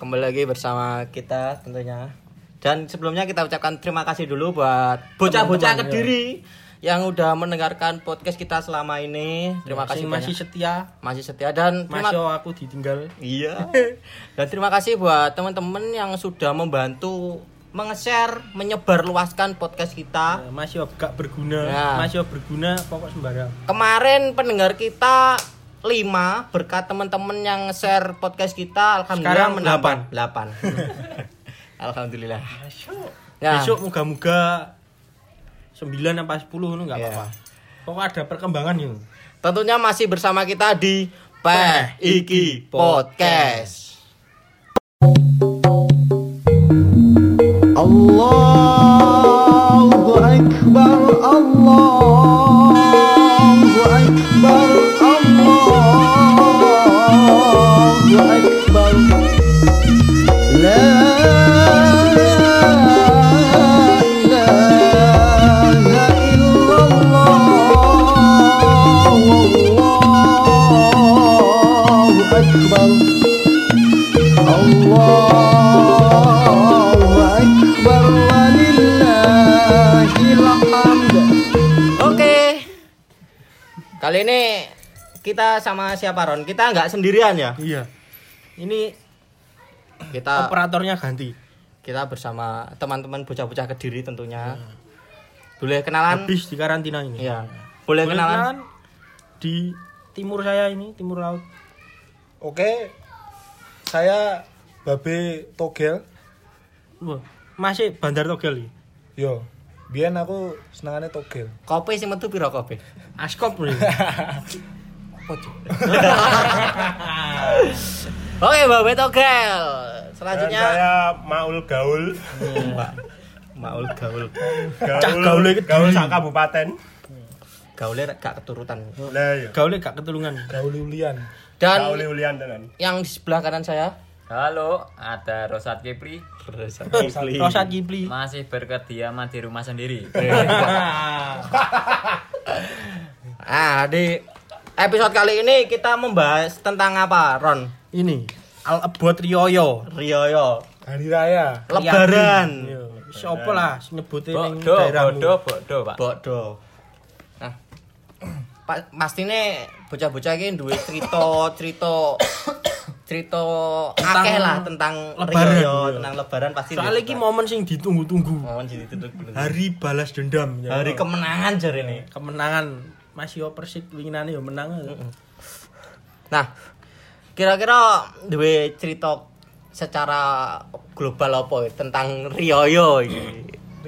kembali lagi bersama kita tentunya. Dan sebelumnya kita ucapkan terima kasih dulu buat bocah-bocah Kediri yang udah mendengarkan podcast kita selama ini. Terima kasih masih banyak. setia masih setia dan terima masih aku ditinggal Iya. Dan terima kasih buat teman-teman yang sudah membantu menge-share, menyebar luaskan podcast kita. Eh, masih gak berguna Ya. masih berguna pokok sembarang Kemarin pendengar kita lima berkat teman-teman yang share podcast kita alhamdulillah Sekarang menambah delapan. alhamdulillah. Nah. besok moga-moga sembilan apa sepuluh nggak yeah. apa-apa. Pokoknya ada perkembangan yuk. Tentunya masih bersama kita di Peh Iki Podcast. Allah. Kali ini kita sama siapa Ron? Kita nggak sendirian ya. iya ini Kita operatornya ganti kita bersama teman-teman bocah-bocah Kediri tentunya. Boleh kenalan? habis di karantina ini Iya. Boleh Boleh kenalan? kenalan di timur saya ini timur laut Oke, saya Babe Togel. Wah, masih bandar togel iki. Yo, biyen aku senengane Togel. Kopi sing metu piro kopi? askop nih Oke, Babe Togel. Selanjutnya saya Maul Gaul. Maul gaul. Cah gaule Kediri. Gaul sak kabupaten. Gaulnya gak keturutan. Lah ya. gaulnya gak ketulungan Gaul Ulian. Dan Gaul ulian tenan. yang di sebelah kanan saya Halo, ada Rosat Kipli Rosat Kipli masih berkediaman di rumah sendiri. Ah, di episode kali ini kita membahas tentang apa, Ron? ini Al Abot Rioyo Rioyo, Hari Raya. Lebaran, Yo, siapa lah nyebutnya ning Bodoh, daerahmu bodoh, bodoh, Pak. bodo. Nah, pa- pasti nih bocah-bocah ini duwe cerita, cerita, akeh lah tentang Lebaran, Rioyo, iya. tentang Lebaran pasti. Soalnya ini momen sing ditunggu-tunggu. momen jadi tutup Hari balas dendam. ya. hari kemenangan jar ini. kemenangan masih yo Persik winginane yo menang. Nah, kira-kira duwe cerita secara global apa ya tentang Rioyo iki?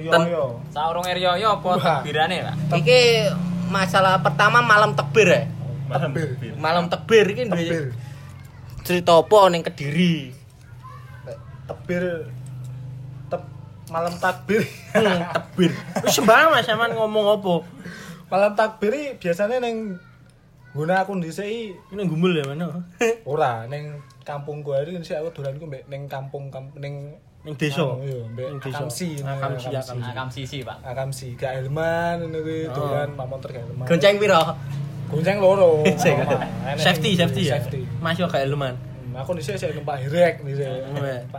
Rioyo. Saurung Rioyo apa tekbirane, Pak? Iki masalah pertama malam tekbir ya. Malam Malam tekbir iki duwe Tebir. Cerita apa ning Kediri? Tebir. Tep malam takbir. Hmm, Tebir. Wis sembarang Mas sampean ngomong apa? malam takbir biasanya neng guna aku dhisik Ini gumul ya mana? ora neng kampung gua iki sik aku dolanku mbek neng kampung kamp neng Ning desa. anu, iya, mbek. Akamsi. Akamsi, Akamsi. Akamsi. Akam sisi, Pak. Akamsi gak helman ngono kuwi Oh. dolan pamonter gak helman. Gonceng piro? Gonceng loro. Mama. Enek Safety, safety ya. Safety. Mas yo kayak luman. Hmm, Aku dhisik sik numpak hirek dhisik.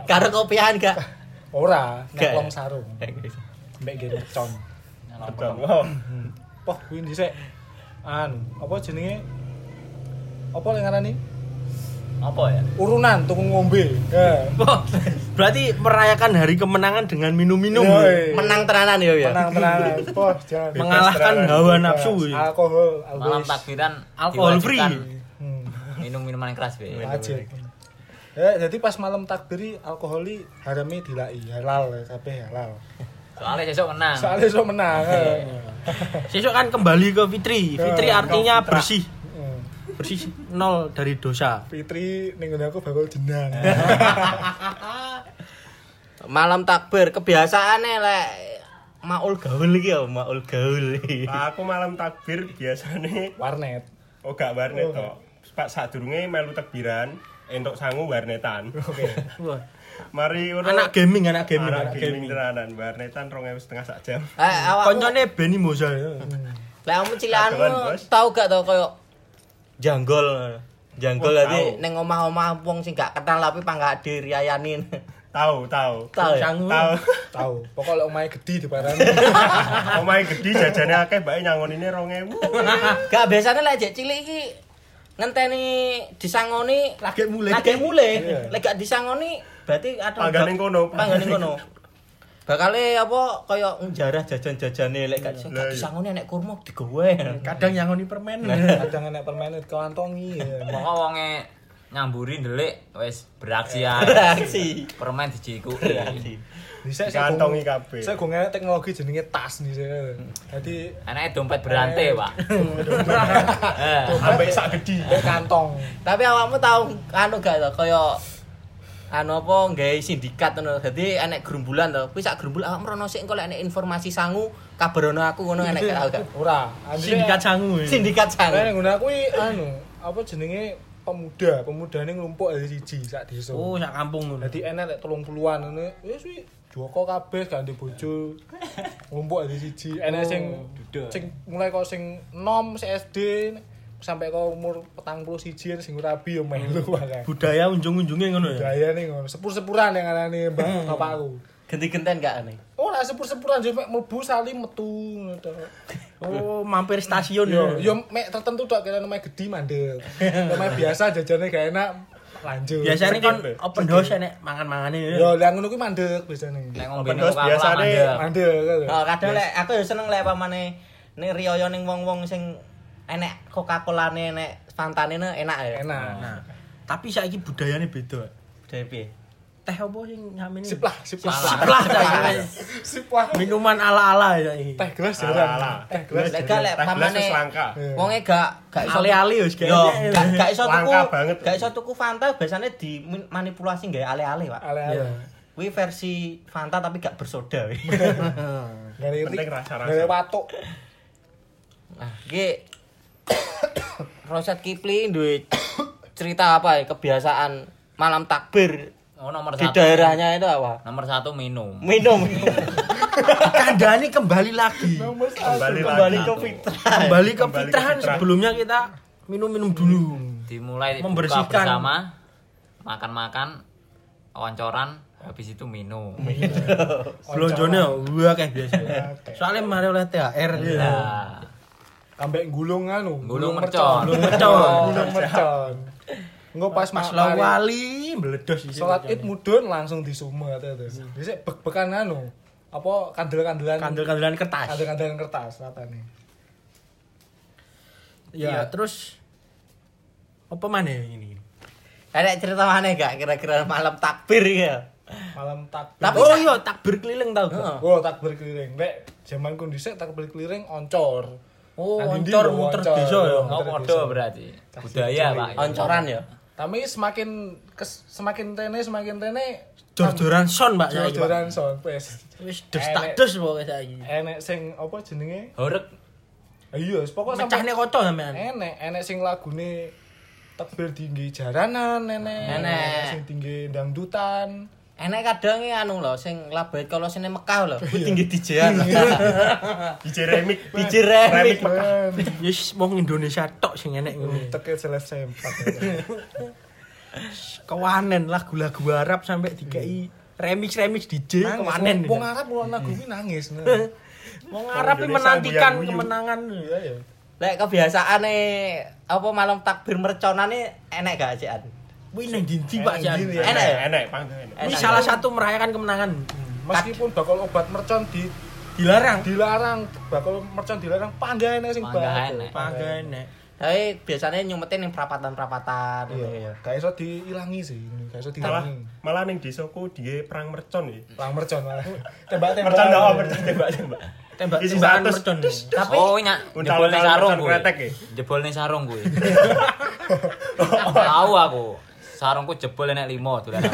Karo kopian gak? Ora, Gak. neklong sarung. Mbek nggih mercon. Oh, Poh kuwi dhisik anu, apa jenenge? Apa yang ngarani? Apa ya? Urunan tuku ngombe. Ya. Wah, Berarti merayakan hari kemenangan dengan minum-minum. Menang tenanan ya ya. Tenang tenanan. Poh jangan. Mengalahkan hawa nafsu. Alkohol, Malam alkohol. takbiran Alkohol free. Hmm. Minum minuman keras, Be. Wajib. Ya, jadi pas malam takbir alkoholi harami dilai halal ya, kabeh halal. Soalnya besok menang. Soalnya so menang. eh. Sesuk kan kembali ke Fitri. Fitri Ya, artinya bersih. Bersih nol dari dosa. Fitri ning aku bakal jenang. Malam takbir kebiasaane lek maul gaul iki ya, maul gaul. aku malam takbir biasane Warnet. oh gak warnet Oh. to. Pak sadurunge melu takbiran, entuk sangu warnetan. Oke. Wah. Mari ngono. Anak gaming, anak gaming, Anak anak gaming gaming. tenanan, warnetan 2,5 setengah sak jam. Eh, awakmu Koncone Benny Moza ya. Lah kamu cilianmu Kadoan, Bos. tahu gak tau koyo janggol. Janggol tadi neng omah-omah wong sing gak kenal tapi pangga diriayanin. Tahu, tahu. Tahu. Tahu. Tahu. Pokoknya omahe gede di parani. Omahe gede jajane akeh mbake nyangonine 2000. Gak biasanya lek jek cilik iki ngenteni disangoni Lagi mulai. lagi mulai. Iya. Lek gak disangoni berarti ada Panggane kono. Panggane kono. Bakale apa kaya njarah jajan-jajane lek gak gak iya. disangoni nek kurma digawe. Kadang nyangoni permen. Kadang enek permen kantongi. ya. Pokok wonge nyamburi ndelik wis beraksi ae. Reaksi. Permen dijikuki. Bisa Dikantongi kabeh. Saya gue ngenek teknologi jenenge tas nih saya. Jadi Enake dompet berantai, Pak. Eh, Sampai sak gede. Kayak kantong. Tapi awakmu tahu anu gak kaya anu apa nggawe sindikat ngono. Dadi enek gerumbulan to. Kuwi sak gerumbul awakmu rono sik engko enek informasi sangu kabarono aku ngono enek tau gak? Ora. Sindikat sangu. ya. Sindikat sangu. Nah, ngono aku anu apa jenenge pemuda, pemuda ini ngelumpuk dari siji sak desa. Oh, sak kampung ngono. Dadi enek lek 30-an ngono. Wis wi Joko kabeh gak ndek bojo. Ngumpuk dari siji. Enek sing sing mulai kok sing nom SD sampai kok umur petang puluh siji sing rabi yo melu wae. Budaya unjung-unjungnya ngono ya. Gaya nih ngono, sepur-sepuran yang ngarani mbak bapakku. Genti-genten gak aneh. Oh, lah sepur-sepuran jadi mek mlebu sali metu ngono. Oh, mampir stasiun Yo, ya. yo mek tertentu tok kira nomor gede mandek. Nomor biasa jajane gak enak lanjut. Biasanya kan open house enek mangan-mangane ya. Yo, yang ngono kuwi mandek biasane. nek ngombe Open house Coca-Cola biasane mandek. Mandek kadang lek aku ya seneng lek pamane ning riyo ning wong-wong sing enek Coca-Colane enek Fantane ne enak ya. Enak. Nah, tapi saiki budayane beda. Dari piye? Teh apa sing nyamine? Sip lah, sip lah. Salah. Sip lah saiki. Sip lah. Minuman ala-ala ya saiki. Teh gelas jarang. Teh gelas. Lek gak lek pamane. Iya. wonge gak gak iso Ale-ale wis Yo, kayaknya. gak gak iso tuku. Gak iso tuku Fanta biasanya dimanipulasi gawe ale-ale, Pak. Ale-ale. Iya. Kuwi versi Fanta tapi gak bersoda. wih. Gare Penting rasa-rasa. Gare watuk. Nah, iki Rosyad Kipli duwe cerita apa ya kebiasaan malam takbir Oh, nomor di satu. daerahnya itu apa? Nomor satu minum. Minum. Kandani kembali lagi. Kembali, Kembali lagi. ke fitrah. Kembali ke fitrah sebelumnya kita minum-minum dulu. Dimulai Membersihkan. bersama, makan-makan, oncoran, habis itu minum. Belonjone wah kayak biasa. Soalnya mari oleh THR. Nah, Ambek gulung anu, Gulung mercon. Gulung mercon. Gulung mercon. Engko pas mari- lawali meledos isi Salat. Id mudun langsung disumet itu. Bisa bek-bekan anu. Apa kandel-kandelan Kandel-kandelan kertas. kandel-kandelan kertas ratane. Ya, terus apa mana ini? Ada cerita mana gak kira-kira malam takbir ya? Malam takbir. Tapi oh iya, takbir keliling tau gak? Oh, takbir keliling. Nek zaman ku dhisik takbir keliling oncor. Oh, oncor yo muter desa ya. oh berarti. Budaya, Pak. Oncoran ya. Tapi semakin kes, semakin tene semakin tene Jor-joran son, saya. jor-joran son wis. Wis des tak pokoke saiki. Enek sing apa jenenge? Horek. Iya, wis pokok Mecahne kocok sampean. enek enek sing lagune takbir tinggi jaranan enek Enek. sing tinggi dangdutan Enek kadang ya anu loh, sing labet kalau sini Mekah loh, Iya. tinggi dijean. DJ remik. Biji remik. Wis wong Indonesia tok sing enek ngono. teke selef sempat Kewanen lagu-lagu Arab sampai dikai remix-remix DJ kewanen. wong Arab wong lagu kuwi nangis nah. Wong Arab iki menantikan kemenangan. iya ya Lek kebiasaane apa malam takbir merconane enek gak ajean? Wih nang dinti Pak Enak Jan. ya. Enak ya? Enak, enak. Ini Enak. salah satu merayakan kemenangan. meskipun bakal obat mercon di Dilarang. dilarang bakal mercon dilarang panggah enek sing bakal. Pakai enek. Tapi biasanya nyumetin yang perapatan-perapatan iya gitu ya. gak iso diilangi sih gak iso Malah diilangi malah ning desaku dia perang mercon ya. lang mercon malah tembak-tembak Mercon oh, mercon tembak tembak. Tembak tembakan mercon. Tapi oh, nyak jebol uncal sarung kuwi. kretek ya? Jebol ning sarung kuwi. Tahu aku. Sarungku jebol enek 5 dolan.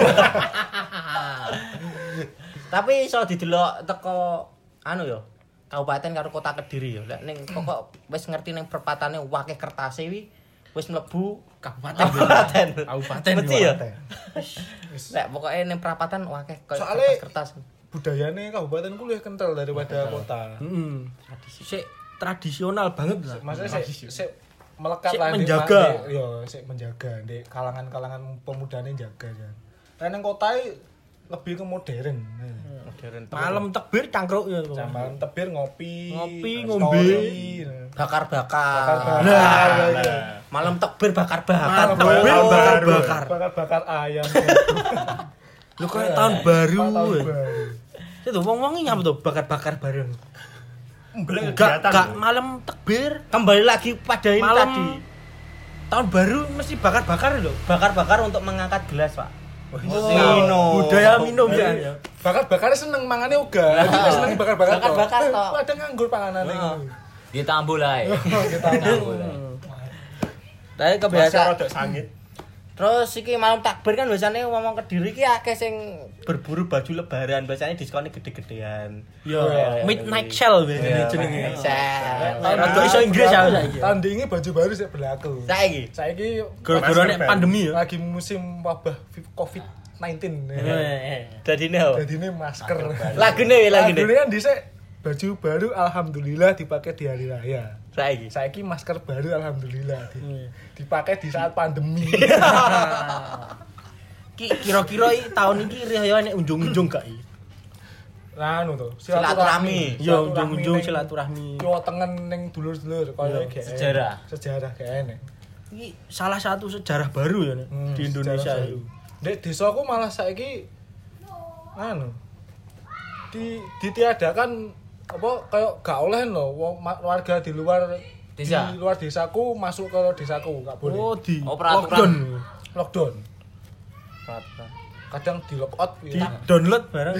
tapi iso didelok teko anu yo. Kabupaten karo kota Kediri yo. Lek ning pokok wis ngerti ning perpatane wakeh kertase wi wis mlebu Kabupaten. kabupaten. Kabupaten Mesti ya. Lek pokoke ning perapatan wakeh koyo kertas-kertas. budayane kabupaten ku luwih kental daripada kota Heeh. Tradisional banget lah. maksudnya sik melekat lah di- menjaga. di- Iya, sik menjaga di kalangan-kalangan pemudane jaga kan. Lah nang kota lebih ke modern. Modern Malam tekbir cangkruk ya. Zaman tebir ngopi, Ngopi, ngombe. bakar-bakar. Bakar-bakar. Nah, iya. Malam tekbir bakar-bakar. Malam bro. tekbir Tahun baru. bakar-bakar. bakar-bakar ayam. Lu kayak tahun baru. Ya. baru. Itu wong-wong ini apa tuh bakar-bakar bareng. Belum Gak kegiatan. gak loh. malam tekbir, Kembali lagi pada ini malam tadi. tahun baru mesti bakar-bakar loh. Bakar-bakar untuk mengangkat gelas, Pak. Oh, minum. Budaya minum ya. Bakar-bakarnya seneng mangannya uga. Kita seneng bakar-bakar. tok. Bakar-bakar tok. Eh, Ada nganggur panganane. Ditambul ae. Kita Ditambul ae. Tapi kebiasaan. rodok sangit. Terus iki malam takbir kan biasanya ngomong ke diri ki akeh sing berburu baju lebaran, biasanya diskonnya gede-gedean. Yo, Iya, midnight sale biasanya Iya, jenenge. Rada iso Inggris ya saiki. Tandingi baju baru sih berlaku. Saiki. Saiki Gara-gara nek Masker pandemi ya. lagi musim wabah COVID-19. Eh, Jadi Jadi nih. ini masker. Lagune lagune. Lagune kan dhisik baju baru alhamdulillah dipakai di hari raya. Saiki. Saiki masker baru alhamdulillah di- dipakai di saat pandemi. Ki kira-kira tahun iki riyo nek unjung-unjung gak i. Nah, anu tuh, Silaturahmi. Yo unjung-unjung silaturahmi. Yo tengen ning dulur-dulur kaya Iya, sejarah. Sejarah GN. Iki salah satu sejarah baru ya Hmm, di Indonesia baru. Dek desaku malah saiki anu di ditiadakan apa kayak gak oleh ma- warga di luar Desa? di luar desaku masuk ke desaku gak boleh. Oh, di Oh, peraturan. lockdown. Lockdown. Kadang di lockout Di download barang.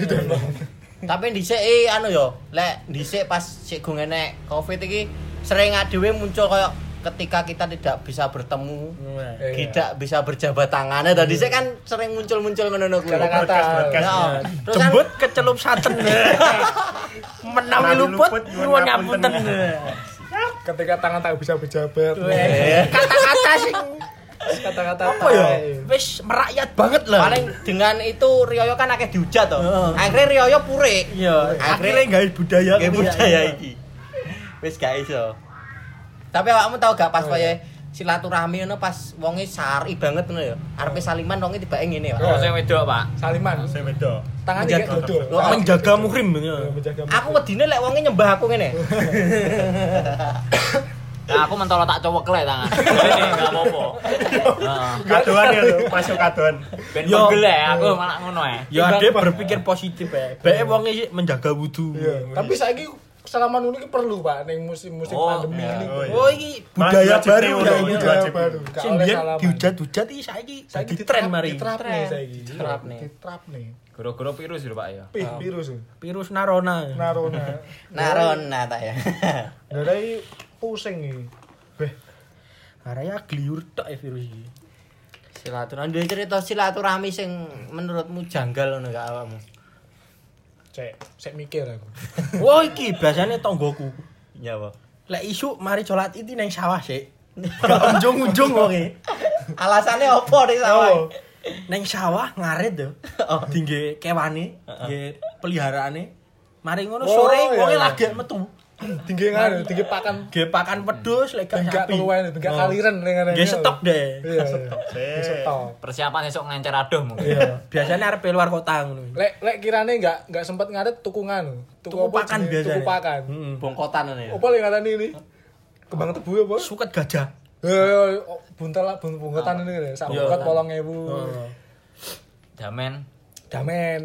Tapi dhisik eh anu yo, lek dhisik pas sik gung enek Covid iki sering dhewe muncul kayak ketika kita tidak bisa bertemu, Iya. tidak bisa berjabat tangan. Nah, dhisik kan sering muncul-muncul ngono kuwi. Kata-kata. Ya, terus kan kecelup saten. Menawi luput nyuwun ngapunten. Ketika tangan tak bisa berjabat. Kata-kata sing Kata-kata apa ya? Wis merakyat banget lah. paling dengan itu Rioyo kan akeh dihujat to. Heeh. Akhirnya Rioyo pure. Iya, Akhirnya akhirnya gawe budaya kuwi. budaya iki. Wis gak iso. Tapi awakmu tau gak pas kaya silaturahmi ngono pas wonge sari banget ngono ya. Arepe saliman wonge tibake ngene, Pak. Oh, sing wedok, Pak. Saliman. Saya beda. Tangannya kayak Menjaga- dodol. Oh, menjaga muhrim ya. Menjaga Aku wedine lek wonge nyembah aku ngene. Nah, aku mentolo tak cowok lek tangan. Ini enggak apa-apa. Heeh. Kadoan ya lo, masuk kadoan. Ben ya, aku malah ngono ya. Ya ada berpikir positif ya. Bae wong iki menjaga wudu. Iya. Tapi saiki salaman ini perlu, Pak, ning musim-musim Oh, pandemi iya. ini. Oh, iya. Oh iki budaya baru nih, ya udah, iki. udah. budaya wajib. baru. Sing biyen salaman. dihujat-hujat iki saiki Saiki dadi tren mari. Ditrap nih saiki. Ditrap nih. Ditrap nih. Goro-goro virus lho, Pak ya. Pih, virus. Virus narona. Narona. Narona tak ya. Dari pusing nih. Beh, Araya gliur tok ya virus iki. Silaturahmi cerita silaturahmi sing menurutmu janggal ngono gak awakmu? Cek, cek mikir aku. Wah iki biasanya tonggoku. Ya apa? Lek isu mari sholat itu neng sawah sih. Gak unjung-unjung wong e. Alasannya apa nih sawah? Neng sawah ngarit yo. Oh. Tinggi kewane, nggih peliharaane. Mari ngono Oh, sore iya, wonge iya. lagi metu. Tinggi nganu, tinggi pakan Nggih pakan wedhus lek gak keluwen, enggak Oh. kaliren ning ngene. Nggih stok deh. Iya, iya. Stok. Persiapan esok ngencer adoh mungkin. Iya, biasanya arep luar kota ngono. Lek lek kirane enggak enggak sempat ngaret tuku nganu. Tuku pakan biasanya. Tuku pakan. Heeh. Bongkotan ngono ya. Apa lek ngarani ini? Kembang tebu apa? Suket gajah. Eh, oh, buntel lah bungetan ini sak Iya. bunget 8000. Heeh. Damen. Damen.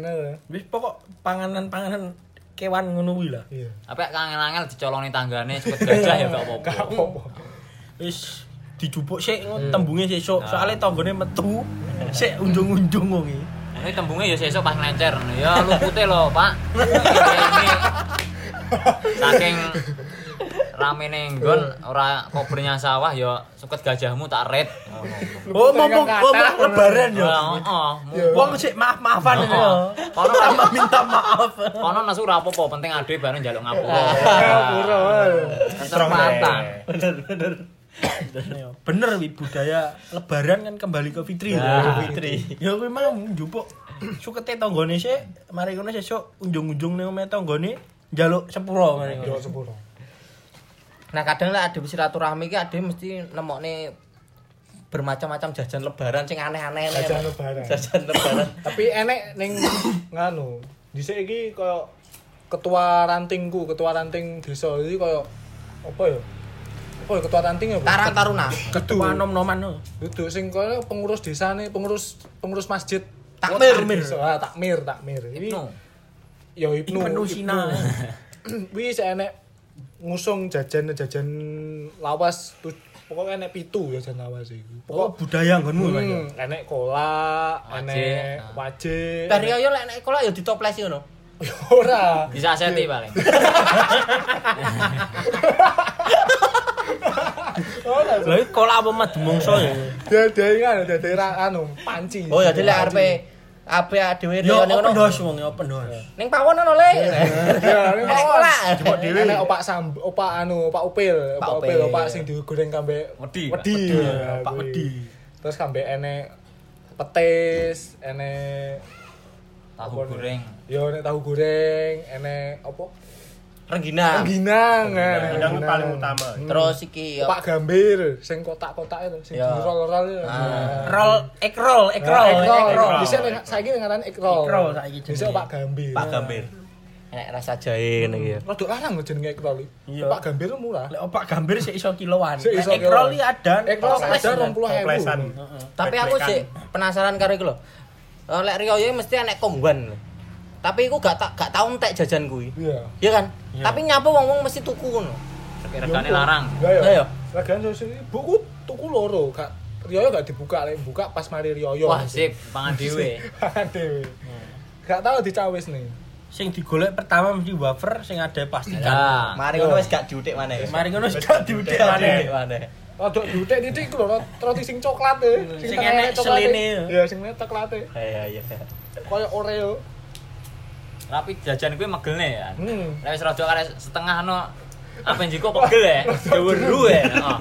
Wis pokok panganan-panganan kewan ngono kuwi lah. Iya. Apa angel-angel dicolongi tanggane suket gajah ya gak apa-apa. Gak apa-apa. Wis dijupuk sik ngono tembunge sesuk. Soale tanggane metu sik unjung-unjung wong iki. Ini tembungnya ya sesuk pas ngencer. Ya lupute lho, Pak. Saking rame nggon ora kobernya sawah ya suket gajahmu tak red. Oh, ngomong ngomong lebaran yo. Heeh. Wong sik maaf-maafan Oh. yo. Kono Sama minta maaf. kono nasu ora apa-apa, penting ade bareng njaluk ngapura. Ngapura. Kesempatan. Bener-bener. Bener wi budaya lebaran kan kembali ke fitri. Ya. fitri. Ya kuwi mau njupuk sukete tanggane sik, mari ngono sesuk unjung-unjung ning omahe tanggane njaluk sepuro mari sepuro. Nah kadang lah ada silaturahmi ki ada mesti nemokne bermacam-macam jajan lebaran sing aneh-aneh nih. Jajan lebaran. Jajan lebaran. Tapi enek ning nganu. Dhisik iki kaya ketua rantingku, ketua ranting desa iki kaya apa ya? Apa ya ketua ranting ya? Karang Taruna. Ketua nom-noman no. Duduk sing kaya pengurus desa nih, pengurus pengurus masjid. Takmir. Takmir. Ah, takmir, takmir. Ini No. ya Ibnu. Ibnu Sina. Wih, saya enek ngusung jajan-jajan lawas tuh pokoknya enek pitu jajan lawas iku. Oh, Pokok budaya nggonmu Pak, ya? hmm, enek kola, enek wajik. Dari yo lek nek kola yo ditoplesi ngono. ora. Bisa seti paling. Ora. Lha kola apa madu mongso ya? Dadi kan dadi ra anu panci. Oh ya dile arepe ape dhewe Yo ngono. pendos wong yo pendos. Ning pawon ono le. Ya, Nek kola. Coba dhewe enek opak samb, opak anu, opak upil, Opak upil, opak sing digoreng kambe Wedi, Wedi. Wedi, ya, opak wedi. Terus kambe enek petis, enek Tahu Apa goreng. Yo enek tahu goreng, enek apa? Rengginang. Rengginang. eh, Rengginang paling utama. Terus iki yo Opak gambir, sing kotak-kotak itu, sing Ya. dirol-rol itu. Ah. Roll, egg roll, egg Egg roll, roll, egg egg roll. roll. Bisa saiki ngaran egg roll. Egg roll saiki jenenge. Bisa opak gambir. Pak Gambir. Enek rasa jahe ngene iki. ya. Rodok larang lho jenenge egg roll. Iya. Opak gambir murah. Lek opak gambir sik iso kiloan. Sik iso Lek kiloan. iki ada. Toples ada kan. 20.000. Toplesan. Tapi aku sih penasaran karo iku lho. Eh, Lek Rio ya mesti enek kongguan. Tapi aku gak tak gak tau entek jajan kuwi. Iya. Iya kan? Tapi nyapa wong-wong mesti tuku ngono. Regane larang. Ya? Ya. Lagian sosial buku tuku loro, gak Rioyo gak dibuka, lek buka pas mari Rioyo. Wah, sip, pangan dhewe. Dewe. Gak tau dicawis nih. Sing digolek pertama mesti wafer sing ada plastikan. Ya. Mari ngono wis gak diutik maneh. Mari ngono wis gak diudik maneh. Rodok diutek titik iku lho, roti sing coklat e. Sing enek e. seline. Iya, sing enek coklat e. Iya iya. Koyo Oreo. Tapi jajan kuwi megelne ya. Hmm. Lek wis rada kare setengah no apa yang jiko pegel ya. Deweru ya. Oh.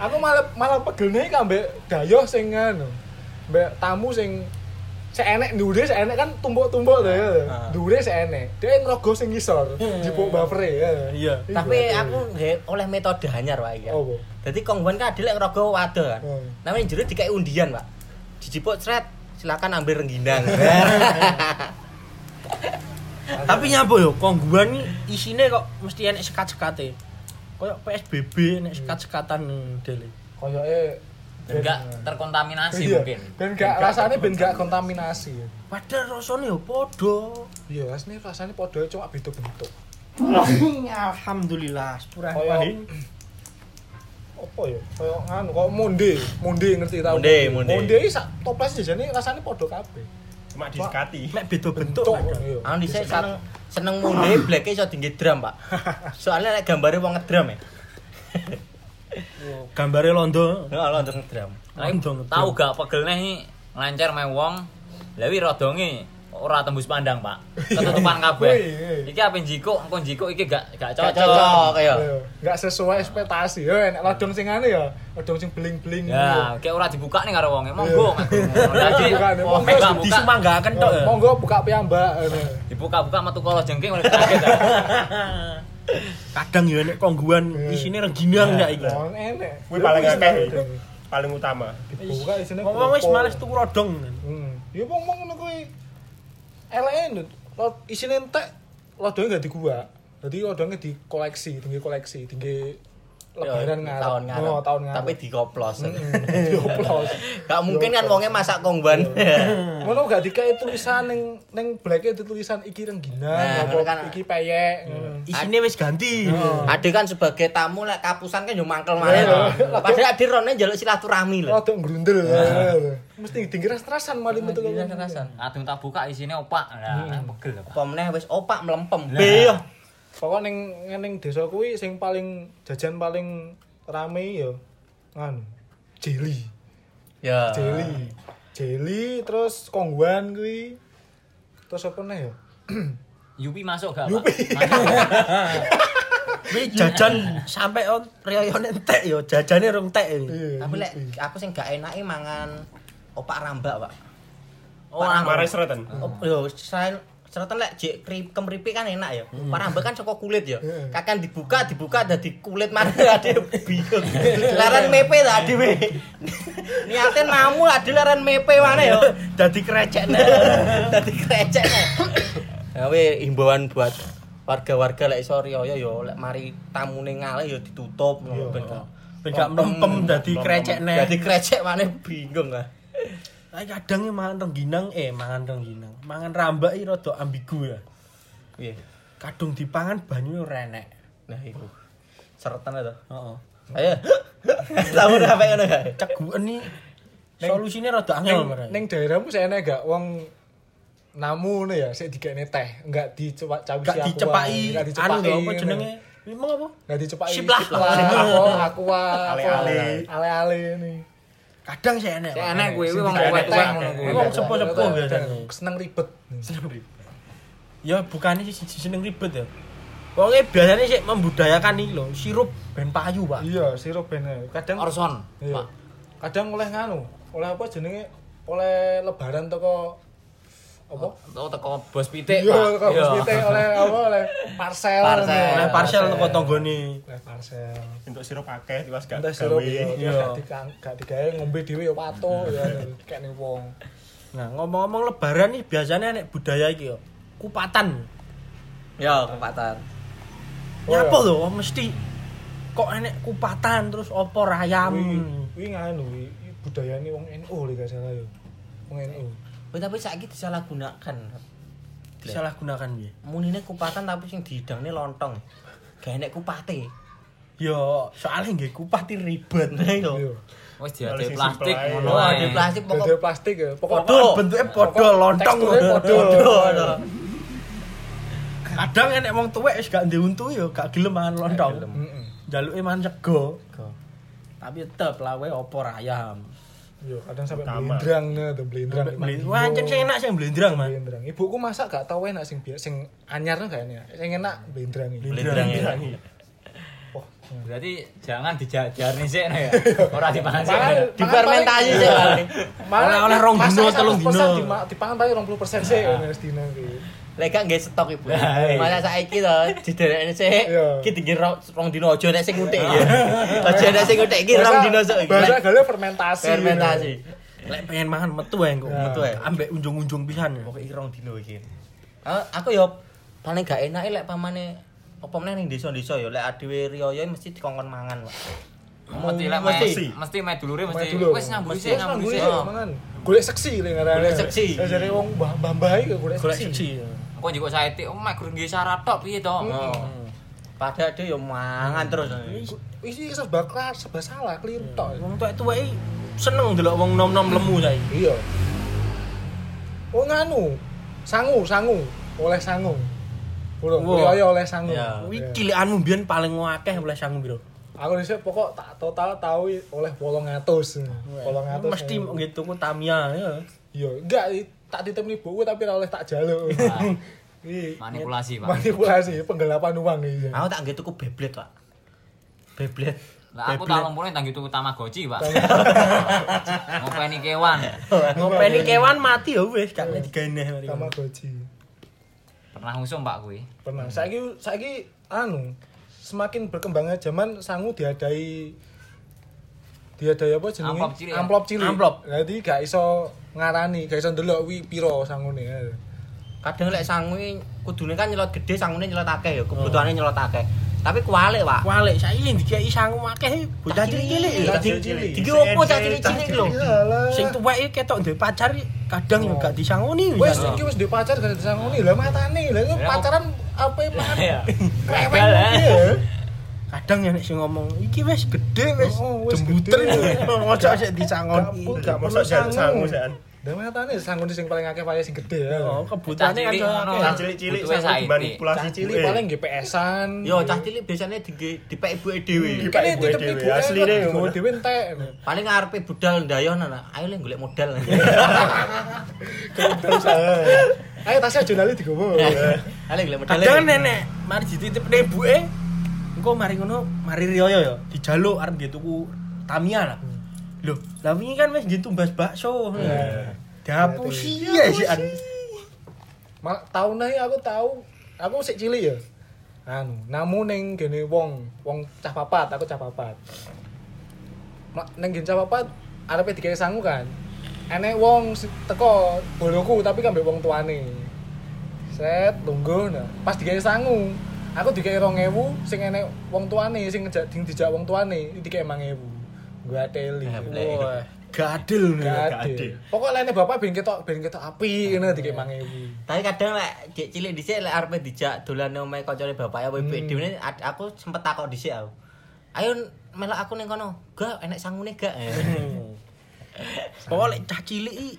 Aku malah malah pegelne iki ambek dayoh sing anu. Tamu sing seenek ndure seenek kan tumbuk-tumbuk to ya. Ah. Ndure seenek. Dia ngrogo sing ngisor, jipuk buffer ya. Iya. Tapi aku oleh metode anyar wae ya. Oh, Jadi kongguan kan adil ngrogo wadah kan. Hmm. Namanya jero dikai undian, Pak. Dijipuk sret, silakan ambil rengginang. Tapi nyapa yo kongguan iki isine kok mesti enek sekat-sekate. Kayak PSBB enek sekat-sekatan dele. Koyoke Ben gak terkontaminasi Iya, mungkin. Ben gak rasane ben gak kontaminasi. Padahal rasane yo padha. Iya, asline rasane padha cuma beda bentuk. Alhamdulillah, sepurah wae. apa ya? Kaya nganu, kaya monde, monde ngerti tau? Monde, monde. Monde iki sak toples jane rasane padha kabeh. Cuma disekati. Mek beda bentuk. Iya. Aku dhisik seneng munde black iso tinggi drum, Pak. Soalnya lek gambare wong ngedrum ya. Gambare londo. Heeh, ngedrum. Londo, londo. tahu gak pegelne iki nglancer me wong. Lah wi rodonge ora tembus pandang, Pak. Ketutupan kabeh. Wih, wih. Iki apa njiko, engko njiko iki gak gak Gak cocok. cocok ya. Iya, Gak sesuai ekspektasi. Ya enek lodong sing ane ya, lodong sing bling-bling. Ya, kayak ora dibuka nih karo wonge. Monggo, mek. Lagi oh, monggo. Disumanggaken tok ya. Monggo buka piyambak. Dibuka-buka metu kala jengking oleh kaget. Kadang yo enek kongguan isine rengginang ya iki. Wong enek. Kuwi paling akeh. Paling utama. Dibuka isine. Wong wis males tuku rodong. Hmm. Ya wong ngono kuwi. Ndut. Lo isine entek lodonge gak digua. Dadi lodonge dikoleksi, tinggi koleksi, tinggi lebaran ngarep. tahun ngarep. Oh, tahun ngarep. Tapi dikoplos. dioplos. Gak mungkin kan wongnya masak kongguan. Ngono gak dikai tulisan ning ning bleke tulisan iki rengginang, Nah, kan. iki peyek. ngono. Isine wis ganti. Ade kan sebagai tamu lek kapusan kan yo mangkel maneh. Padahal ade rone njaluk silaturahmi lho. Rodok grundel. Mesti tinggi ras-rasan malah metu kok. Kadung tak buka isine opak. Lah, pegel, Pak. Apa meneh wis opak melempem. Be yo. Pokok ning ning desa kuwi sing paling jajan paling rame ya nganu. Jeli. Ya. Jeli. Jeli terus kongguan kuwi. Terus apa neh ya? Yupi masuk gak, Pak? Yupi. Masuk. Wis jajan sampai on riyoyo entek yo, jajane rong tek. iki. Iya. Tapi lek aku sing gak enake mangan opak rambak, Pak. Oh, anu. Mare seretan. Op, yo selain seretan lek jek kemripi kan enak ya. Parambek kan saka kulit ya. Kakan dibuka dibuka dadi kulit mana ade bingung. Laran mepe ta dhewe. Niate namu ade laran mepe mana ya. Dadi krecek Dadi krecek. Ya we himbauan buat warga-warga lek iso riyo ya lek mari tamune ngalih ya ditutup ngono ben gak Ben gak mlempem dadi krecek neh. Dadi krecek mana bingung ah. Tapi kadang ya mangan rengginang, eh mangan rengginang. Mangan rambak iki rada ambigu ya. Piye? Kadung dipangan banyu ora enek. Nah iku. Seretan itu. Heeh. Ayo. Tahu apa ngono gak? Ceguken iki solusine rada angel mereka. neng daerahmu saya enak gak wong namu nih ya, saya dikene teh, enggak dicepak cawi Gak dicepaki enggak anu dicepaki. lho apa jenenge? Emang apa? Enggak dicepaki. Sip lah. Aku, aku Ale-ale. ale-ale nih. Kadang sih enek. Sik enek kuwi kuwi wong Dikene tuwek-tuwek teh, ngono kuwi. Kuwi wong sepuh-sepuh biasanya. Seneng ribet. Ya bukannya sih sih seneng ribet ya. Pokoknya biasanya sih membudayakan nih loh, sirup ben payu, Pak. Iya, sirup bener. Kadang Orson. Iya. Pak. Kadang oleh nganu, oleh apa jenenge? Oleh lebaran toko apa? Oh teko bos pitik, Iya, Pak. kok mesti oleh apa? Oleh parcel. Parcel. Oleh parcel teko tanggane. Oleh parcel. Untuk sirup akeh tiwas gak gawe. ya, Iya. gak digawe ngombe dhewe ya pato ya kayak ning wong. Nah, ngomong-ngomong lebaran nih biasanya nek budaya iki yo. Kupatan. Ya, kempatan. Oh, Nyapa iya. lho mesti kok enek kupatan terus opor ayam. Wi nganu budayane wong NU lho gak salah ya. Wong NU. Tapi saiki disalahgunakan. Salah gunakan piye? Munine kupatan tapi sing diidangne lontong. Gak enek kupate. Yo, soalnya nggih kupat iki ribet. Nah, Iya. itu. Wis diade plastik ngono Oh, ae. di plastik Pokok pokok plastik ya. Pokok bentuknya podo lontong. Podo. Kadang enek wong tuwek wis gak ndek untu yo gak gelem mangan lontong. Heeh. Jaluke mangan sego. Tapi tetep lawe opor ayam. Yo kadang sampai blendrang nah, tuh blendrang. Wah ancen sing enak sing blendrang, Mas. Blendrang. Ibuku masak gak tau enak sing biasa sing anyar tuh gak enak. Sing enak blendrang iki. Blendrang ya. Wah, Berarti jangan dijajar nih sih ya. Ora dipangan sih. Difermentasi sih kali. Oleh-oleh rong dino, telung dino. Dipangan paling 20% sih wis dino iki. Lek gak stok ibu. Lah, iya. Masa saiki to diderekne sik. Iya. Ki tinggi rong dino aja nek sing ngutik ya. Aja nek sing ngutik iki rong dino sok iki. Bahasa galau fermentasi. Fermentasi. Lek pengen mangan metu ae kok. Ya. Metu ae. Ambek unjung-unjung pisan. Pokoke iki rong dino iki. Ah, Aku yo paling gak enak lek pamane apa meneh ning desa-desa yo lek adewe riyo mesti dikongkon mangan, Pak. Mesti lek Mesti. mesti me dulure Main mesti dulu. wis nyambut sih nyambut sih. Golek seksi lho ngarane. Golek seksi. Jare wong mbah-mbah iki golek Golek seksi. Kok njiko saiki oh mek gurung nggih syarat tok piye to? Oh. Padahal dia yo mangan terus. Isi serba kelas, serba salah, keliru tok. Wong tuwek-tuwek iki seneng ndelok wong nom-nom lemu saiki. Iya. Oh nganu. Sangu, sangu. Oleh sangu. Bro, Wah. riyo oleh sangu. Ya. Kuwi Iya. cilikanmu biyen paling akeh oleh sangu piro? Aku dhisik pokok tak total tahu oleh 800. 800. Mesti nggih tuku Tamiya ya. Iya, enggak tak titipni buku tapi oleh tak jaluk. Iki Manipulasi, Pak. manipulasi, penggelapan uang iki. Aku tak nggih tuku Beyblade, Pak. Beyblade. Lah aku tak lumpune tanggi tuku Tamagotchi, Pak. Ngopeni kewan. Ngopeni kewan mati ya wis gak digawe neh mari. Goji. Pernah ngusung Pak kuwi. Pernah. Saiki saiki anu semakin berkembangnya zaman sangu diadai diadai apa jenenge? Amplop cilik ya? Amplop cilik. Amplop. Jadi gak iso ngarani, gak iso ndelok wi piro sangune. Kadang lek sangu kudune kan nyelot gede, sangune nyelot akeh ya, kebutuhane nyelot akeh. Tapi kualik, Pak. Kualik saiki dikai sangu akeh bocah cilik-cilik. Cah Cah cilik. Iki opo cah cilik-cilik lho? Sing tuwek iki ketok duwe pacar kadang yo gak disangoni Wes misalnya. iki wis duwe pacar gak disangoni. Lah matane, lah Ya, pacaran apa makan Iya. Kadang ya nek sing ngomong iki wis gede wis Oh, jembuter ngocok sik pu- gak Mosok jan sangu sean. Lah matane sangu sing paling akeh paling sing gede ya. Oh, kebutuhane kan. Cah cilik-cilik manipulasi cilik ibuke. paling nggih PS-an. Yo cah cilik biasanya di dipek ibuke dhewe. Di- Kan ibuke titip dhewe, ibuke asline ngono. dhewe entek. Paling ngarepe budal ndayon ana. Ayo le golek modal. Ayo tasnya aja lali digowo. Ayo golek modal. Kadang nenek mari dititipne ibuke engko mari ngono mari riyo ya dijaluk arep nggih tuku Tamiya lah. Loh, lah wingi kan wis nggih tumbas bakso. Iya. Dihapusi ya sih. Mal tahun iki aku tahu, aku sik cilik ya. Anu, namu ning gene wong, wong cah papat, aku cah papat. Ma- Ning gene cah papat arepe digawe sangu kan. Enek wong teko boloku tapi kan mbek wong tuane. Set, lungguh nah. Pas digawe sangu, aku digawe 2000 sing enek wong tuane sing ngejak ding dijak wong tuane digawe 5000. Gua teli. Wah, gadil nih. Gadil. Pokoknya lainnya bapak ben ketok ben ketok api ngene dikek 5000. Tapi kadang lek cek cilik dhisik lek arep dijak dolan nang omahe kancane bapak ya Hmm. WB dhewe aku sempet takok dhisik aku. Ayo melok aku ning kono. Gak enek sangune gak. Pokoknya cah cilik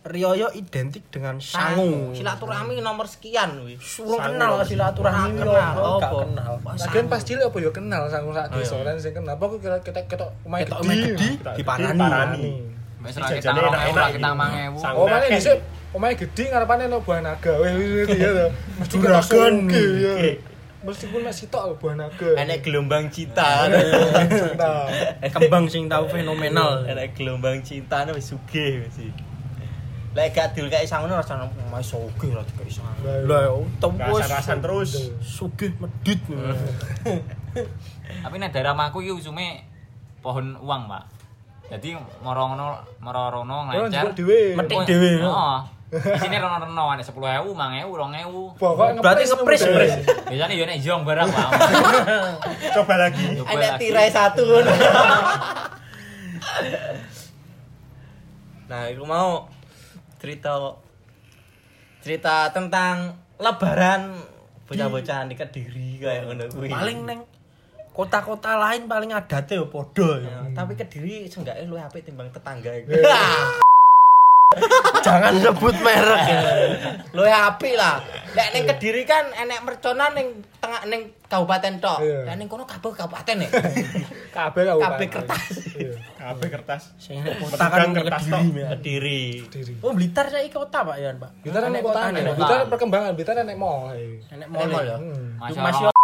Rioyo identik dengan sangu. Silaturahmi nomor sekian kuwi. Surung kenal silaturahmi Ora kenal, Gak apa? kenal. Lagian pas cilik apa ya kenal sangu sak desa kan sing kenal. Apa kita kita ketok omahe Ketok gede. diparani. Parani. Wis ra kita jajane 2000 ra enak-enak kita ini. 5000. Sang- Oh, mana dhisik omahe gede ngarepane ono buah naga. Wih, wih, wih, iya to. Mesti kita Juragan. sugih, ya. Meskipun sitok lho buah naga. Enek gelombang cinta. Cinta. Kembang sing tau fenomenal. Enek gelombang cinta wis sugih wis. Lek gak dul kayak sangune rasane mas sugih lah kayak sangu. Lah, tau wis Rasan-rasan terus. sugih medit. Tapi nek daerah omahku iki usume pohon uang, Pak. Jadi moro ngono moro rono dhewe. Metik dhewe. Heeh. Isine rono-rono ana 10.000, 5.000, 2.000. Pokoknya Berarti ngepres, ngepres. Biasanya yo nek jong barang, Pak. Coba lagi. Lagi. tirai satu. nah, aku mau cerita cerita tentang lebaran bocah-bocahan di Kediri kayak ngono kuwi. Paling neng kota-kota lain paling adate yo padha Ya, ya. tapi Kediri seenggaknya lu apik timbang tetangga iku. Jangan sebut merek ya. Lu apik lah. Lek ning Kediri kan enek merconan ning tengah ning kabupaten tok. Iya. Lek ning kono kabeh kabupaten ya. kabeh kau. Kabeh kertas. Iya. Kabeh kertas. Sing kota kan kertas Kediri. tok. ya. Kediri. Diri. Oh, Blitar saiki kota Pak Yan, Pak. Blitar enek kota. Blitar perkembangan, Blitar enek mall. ae. Enek mall ya? ya. Hmm. Masya Masih Allah.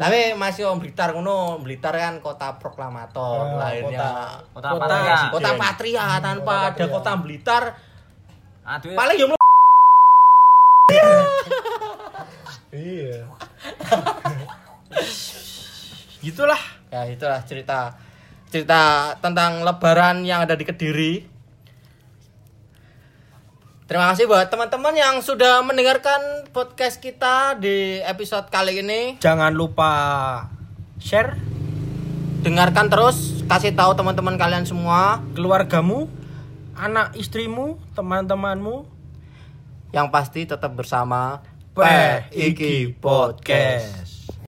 Tapi masih Om Blitar ngono, Blitar kan kota proklamator Ah, lahirnya. Kota Kota- Patria. Kota Patria tanpa Kota ada kota Blitar Aduh. paling ya melu- Iya. Gitulah. Ya itulah cerita cerita tentang lebaran yang ada di Kediri. Terima kasih buat teman-teman yang sudah mendengarkan podcast kita di episode kali ini. Jangan lupa share Dengarkan terus, kasih tahu teman-teman kalian semua keluargamu, anak istrimu, teman-temanmu. yang pasti tetap bersama Peh Iki Podcast.